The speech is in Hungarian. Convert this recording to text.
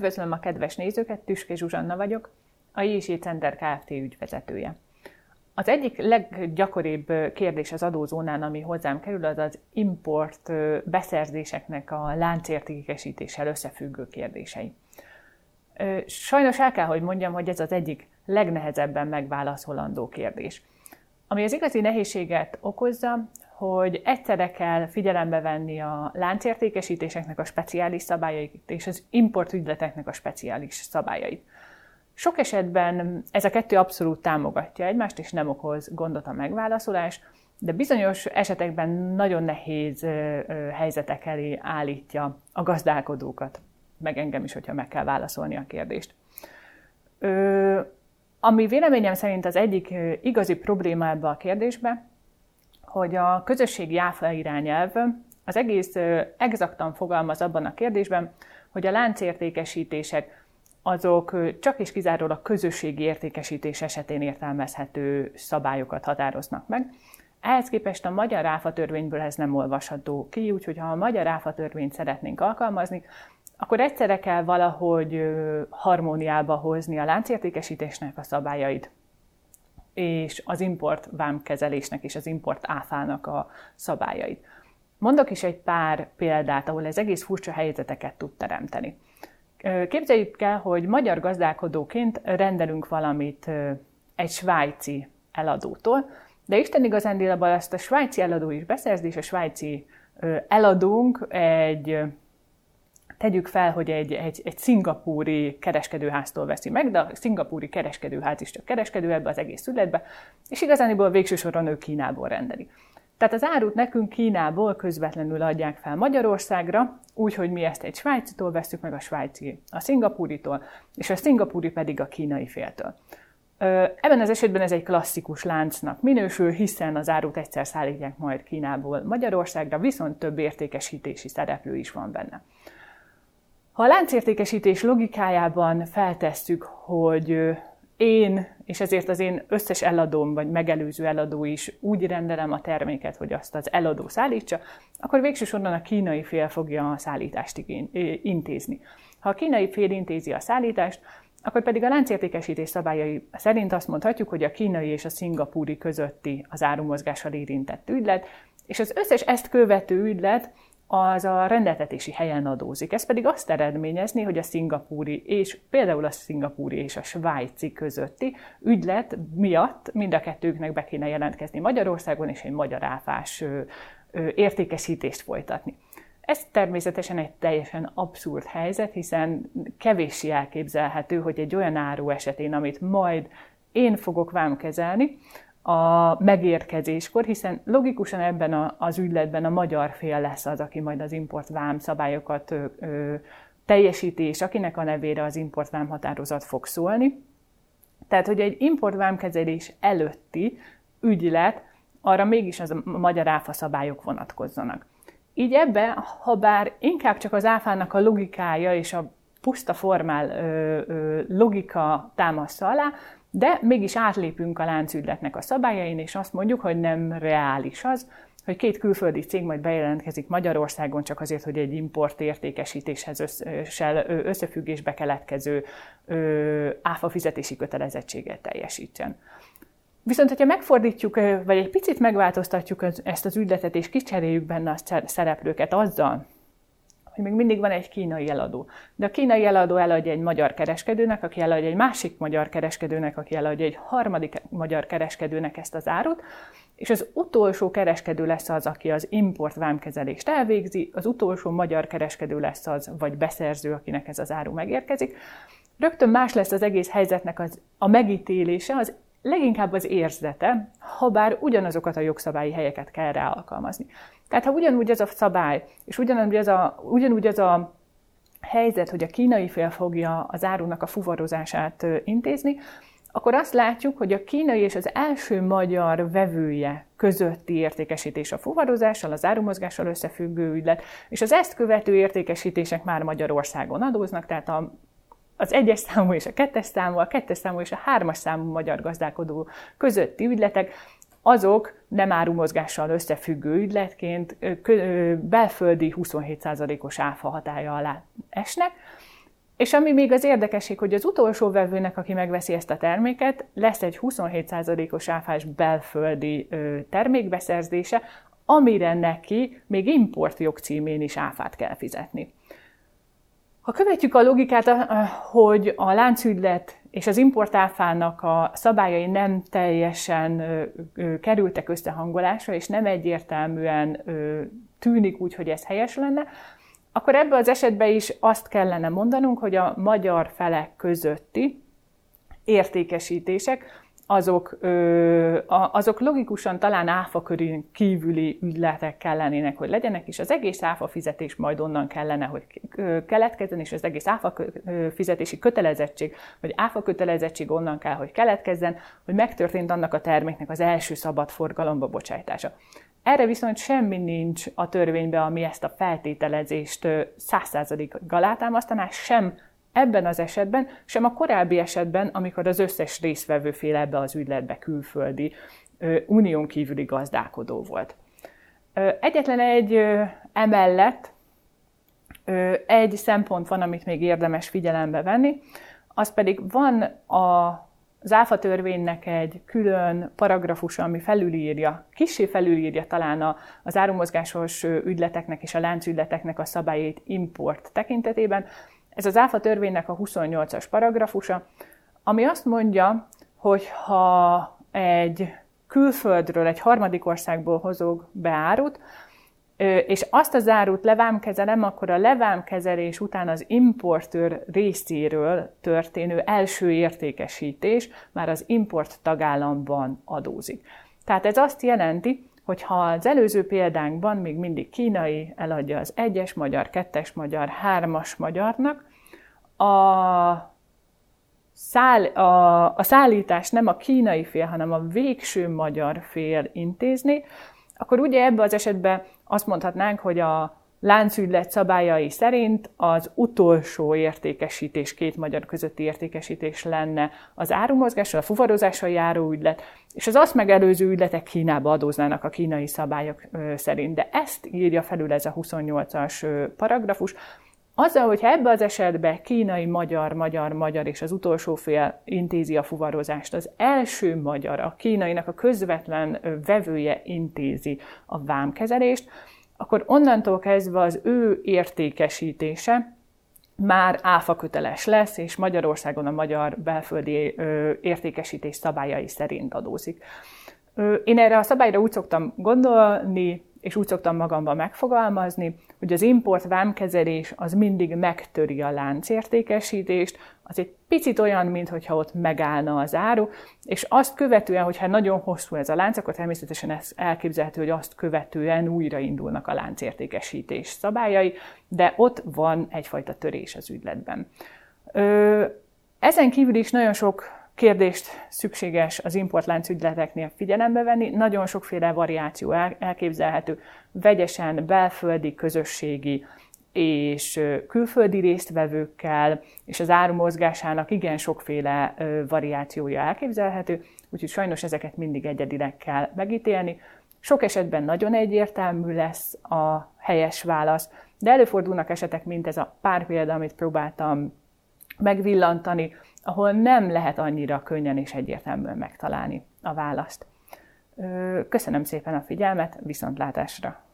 Üdvözlöm a kedves nézőket, Tüske Zsuzsanna vagyok, a JC Center Kft. ügyvezetője. Az egyik leggyakoribb kérdés az adózónán, ami hozzám kerül, az az import beszerzéseknek a láncértékesítéssel összefüggő kérdései. Sajnos el kell, hogy mondjam, hogy ez az egyik legnehezebben megválaszolandó kérdés. Ami az igazi nehézséget okozza, hogy egyszerre kell figyelembe venni a láncértékesítéseknek a speciális szabályait és az importügyleteknek a speciális szabályait. Sok esetben ez a kettő abszolút támogatja egymást, és nem okoz gondot a megválaszolás, de bizonyos esetekben nagyon nehéz helyzetek elé állítja a gazdálkodókat, meg engem is, hogyha meg kell válaszolni a kérdést. Ami véleményem szerint az egyik igazi probléma ebbe a kérdésbe, hogy a közösségi áfa irányelv az egész exaktan fogalmaz abban a kérdésben, hogy a láncértékesítések azok csak és kizárólag közösségi értékesítés esetén értelmezhető szabályokat határoznak meg. Ehhez képest a magyar áfa törvényből ez nem olvasható ki, úgyhogy ha a magyar áfa törvényt szeretnénk alkalmazni, akkor egyszerre kell valahogy harmóniába hozni a láncértékesítésnek a szabályait, és az import vámkezelésnek és az import áfának a szabályait. Mondok is egy pár példát, ahol ez egész furcsa helyzeteket tud teremteni. Képzeljük el, hogy magyar gazdálkodóként rendelünk valamit egy svájci eladótól, de Isten igazándiból ezt a svájci eladó is beszerzi, és a svájci eladónk egy tegyük fel, hogy egy, egy, egy szingapúri kereskedőháztól veszi meg, de a szingapúri kereskedőház is csak kereskedő ebbe az egész születbe, és igazániból végső soron ő Kínából rendeli. Tehát az árut nekünk Kínából közvetlenül adják fel Magyarországra, úgyhogy mi ezt egy svájcitól veszük meg a svájci a szingapúritól, és a szingapúri pedig a kínai féltől. Ebben az esetben ez egy klasszikus láncnak minősül, hiszen az árut egyszer szállítják majd Kínából Magyarországra, viszont több értékesítési szereplő is van benne. Ha a láncértékesítés logikájában feltesszük, hogy én, és ezért az én összes eladóm, vagy megelőző eladó is úgy rendelem a terméket, hogy azt az eladó szállítsa, akkor végsősorban a kínai fél fogja a szállítást intézni. Ha a kínai fél intézi a szállítást, akkor pedig a láncértékesítés szabályai szerint azt mondhatjuk, hogy a kínai és a szingapúri közötti az árumozgással érintett ügylet, és az összes ezt követő ügylet az a rendeltetési helyen adózik. Ez pedig azt eredményezni, hogy a szingapúri és például a szingapúri és a svájci közötti ügylet miatt mind a kettőknek be kéne jelentkezni Magyarországon, és egy magyar áfás értékesítést folytatni. Ez természetesen egy teljesen abszurd helyzet, hiszen kevéssé elképzelhető, hogy egy olyan áru esetén, amit majd én fogok vámkezelni, a megérkezéskor, hiszen logikusan ebben a, az ügyletben a magyar fél lesz az, aki majd az importvám szabályokat ö, ö, teljesíti, és akinek a nevére az importvám határozat fog szólni. Tehát, hogy egy importvámkezelés előtti ügylet, arra mégis az a magyar áfa szabályok vonatkozzanak. Így ebbe, ha bár inkább csak az áfának a logikája és a puszta formál ö, ö, logika támaszza alá, de mégis átlépünk a láncügyletnek a szabályain, és azt mondjuk, hogy nem reális az, hogy két külföldi cég majd bejelentkezik Magyarországon csak azért, hogy egy import értékesítéshez összefüggésbe keletkező áfa fizetési kötelezettséget teljesítsen. Viszont, hogyha megfordítjuk, vagy egy picit megváltoztatjuk ezt az ügyletet, és kicseréljük benne a szereplőket azzal, hogy még mindig van egy kínai eladó. De a kínai eladó eladja egy magyar kereskedőnek, aki eladja egy másik magyar kereskedőnek, aki eladja egy harmadik magyar kereskedőnek ezt az árut, és az utolsó kereskedő lesz az, aki az import vámkezelést elvégzi, az utolsó magyar kereskedő lesz az, vagy beszerző, akinek ez az áru megérkezik. Rögtön más lesz az egész helyzetnek az, a megítélése, az leginkább az érzete, ha bár ugyanazokat a jogszabályi helyeket kell rá alkalmazni. Tehát ha ugyanúgy ez a szabály, és ugyanúgy ez a, ugyanúgy ez a helyzet, hogy a kínai fél fogja az árunak a fuvarozását intézni, akkor azt látjuk, hogy a kínai és az első magyar vevője közötti értékesítés a fuvarozással, az árumozgással összefüggő ügylet, és az ezt követő értékesítések már Magyarországon adóznak, tehát a az egyes számú és a kettes számú, a kettes számú és a hármas számú magyar gazdálkodó közötti ügyletek, azok nem árumozgással összefüggő ügyletként belföldi 27%-os áfa hatája alá esnek. És ami még az érdekesség, hogy az utolsó vevőnek, aki megveszi ezt a terméket, lesz egy 27%-os áfás belföldi termékbeszerzése, amire neki még import jogcímén is áfát kell fizetni. Ha követjük a logikát, hogy a láncügylet és az importáfának a szabályai nem teljesen kerültek összehangolásra, és nem egyértelműen tűnik úgy, hogy ez helyes lenne, akkor ebben az esetben is azt kellene mondanunk, hogy a magyar felek közötti értékesítések azok, azok logikusan talán áfa körül kívüli ügyletek kellenének, hogy legyenek, és az egész áfa fizetés majd onnan kellene, hogy keletkezzen, és az egész áfa fizetési kötelezettség, vagy áfa kötelezettség onnan kell, hogy keletkezzen, hogy megtörtént annak a terméknek az első szabad forgalomba bocsájtása. Erre viszont semmi nincs a törvényben, ami ezt a feltételezést százszázalékig alátámasztaná, sem ebben az esetben, sem a korábbi esetben, amikor az összes részvevő fél ebbe az ügyletbe külföldi, unión kívüli gazdálkodó volt. Egyetlen egy emellett egy szempont van, amit még érdemes figyelembe venni, az pedig van a az ÁFA törvénynek egy külön paragrafusa, ami felülírja, kissé felülírja talán az árumozgásos ügyleteknek és a láncügyleteknek a szabályait import tekintetében. Ez az ÁFA törvénynek a 28-as paragrafusa, ami azt mondja, hogy ha egy külföldről, egy harmadik országból hozok be árut, és azt az árut levámkezelem, akkor a levámkezelés után az importőr részéről történő első értékesítés már az import tagállamban adózik. Tehát ez azt jelenti, hogy ha az előző példánkban még mindig kínai eladja az egyes magyar, kettes magyar, hármas magyarnak, a száll, a, a szállítás nem a kínai fél, hanem a végső magyar fél intézni, akkor ugye ebben az esetben azt mondhatnánk, hogy a láncügylet szabályai szerint az utolsó értékesítés, két magyar közötti értékesítés lenne az árumozgással, a fuvarozással járó ügylet, és az azt megelőző ügyletek Kínába adóznának a kínai szabályok szerint. De ezt írja felül ez a 28-as paragrafus, azzal, hogyha ebbe az esetben kínai, magyar, magyar, magyar és az utolsó fél intézi a fuvarozást, az első magyar, a kínainak a közvetlen vevője intézi a vámkezelést, akkor onnantól kezdve az ő értékesítése már áfa köteles lesz, és Magyarországon a magyar belföldi értékesítés szabályai szerint adózik. Én erre a szabályra úgy szoktam gondolni, és úgy szoktam magamban megfogalmazni, hogy az import vámkezelés az mindig megtöri a láncértékesítést, az egy picit olyan, mintha ott megállna az áru, és azt követően, hogyha nagyon hosszú ez a lánc, akkor természetesen ez elképzelhető, hogy azt követően újraindulnak a láncértékesítés szabályai, de ott van egyfajta törés az ügyletben. Ö, ezen kívül is nagyon sok kérdést szükséges az importlánc ügyleteknél figyelembe venni. Nagyon sokféle variáció elképzelhető, vegyesen, belföldi, közösségi és külföldi résztvevőkkel, és az áru mozgásának igen sokféle variációja elképzelhető, úgyhogy sajnos ezeket mindig egyedileg kell megítélni. Sok esetben nagyon egyértelmű lesz a helyes válasz, de előfordulnak esetek, mint ez a pár példa, amit próbáltam megvillantani, ahol nem lehet annyira könnyen és egyértelműen megtalálni a választ. Köszönöm szépen a figyelmet, viszontlátásra!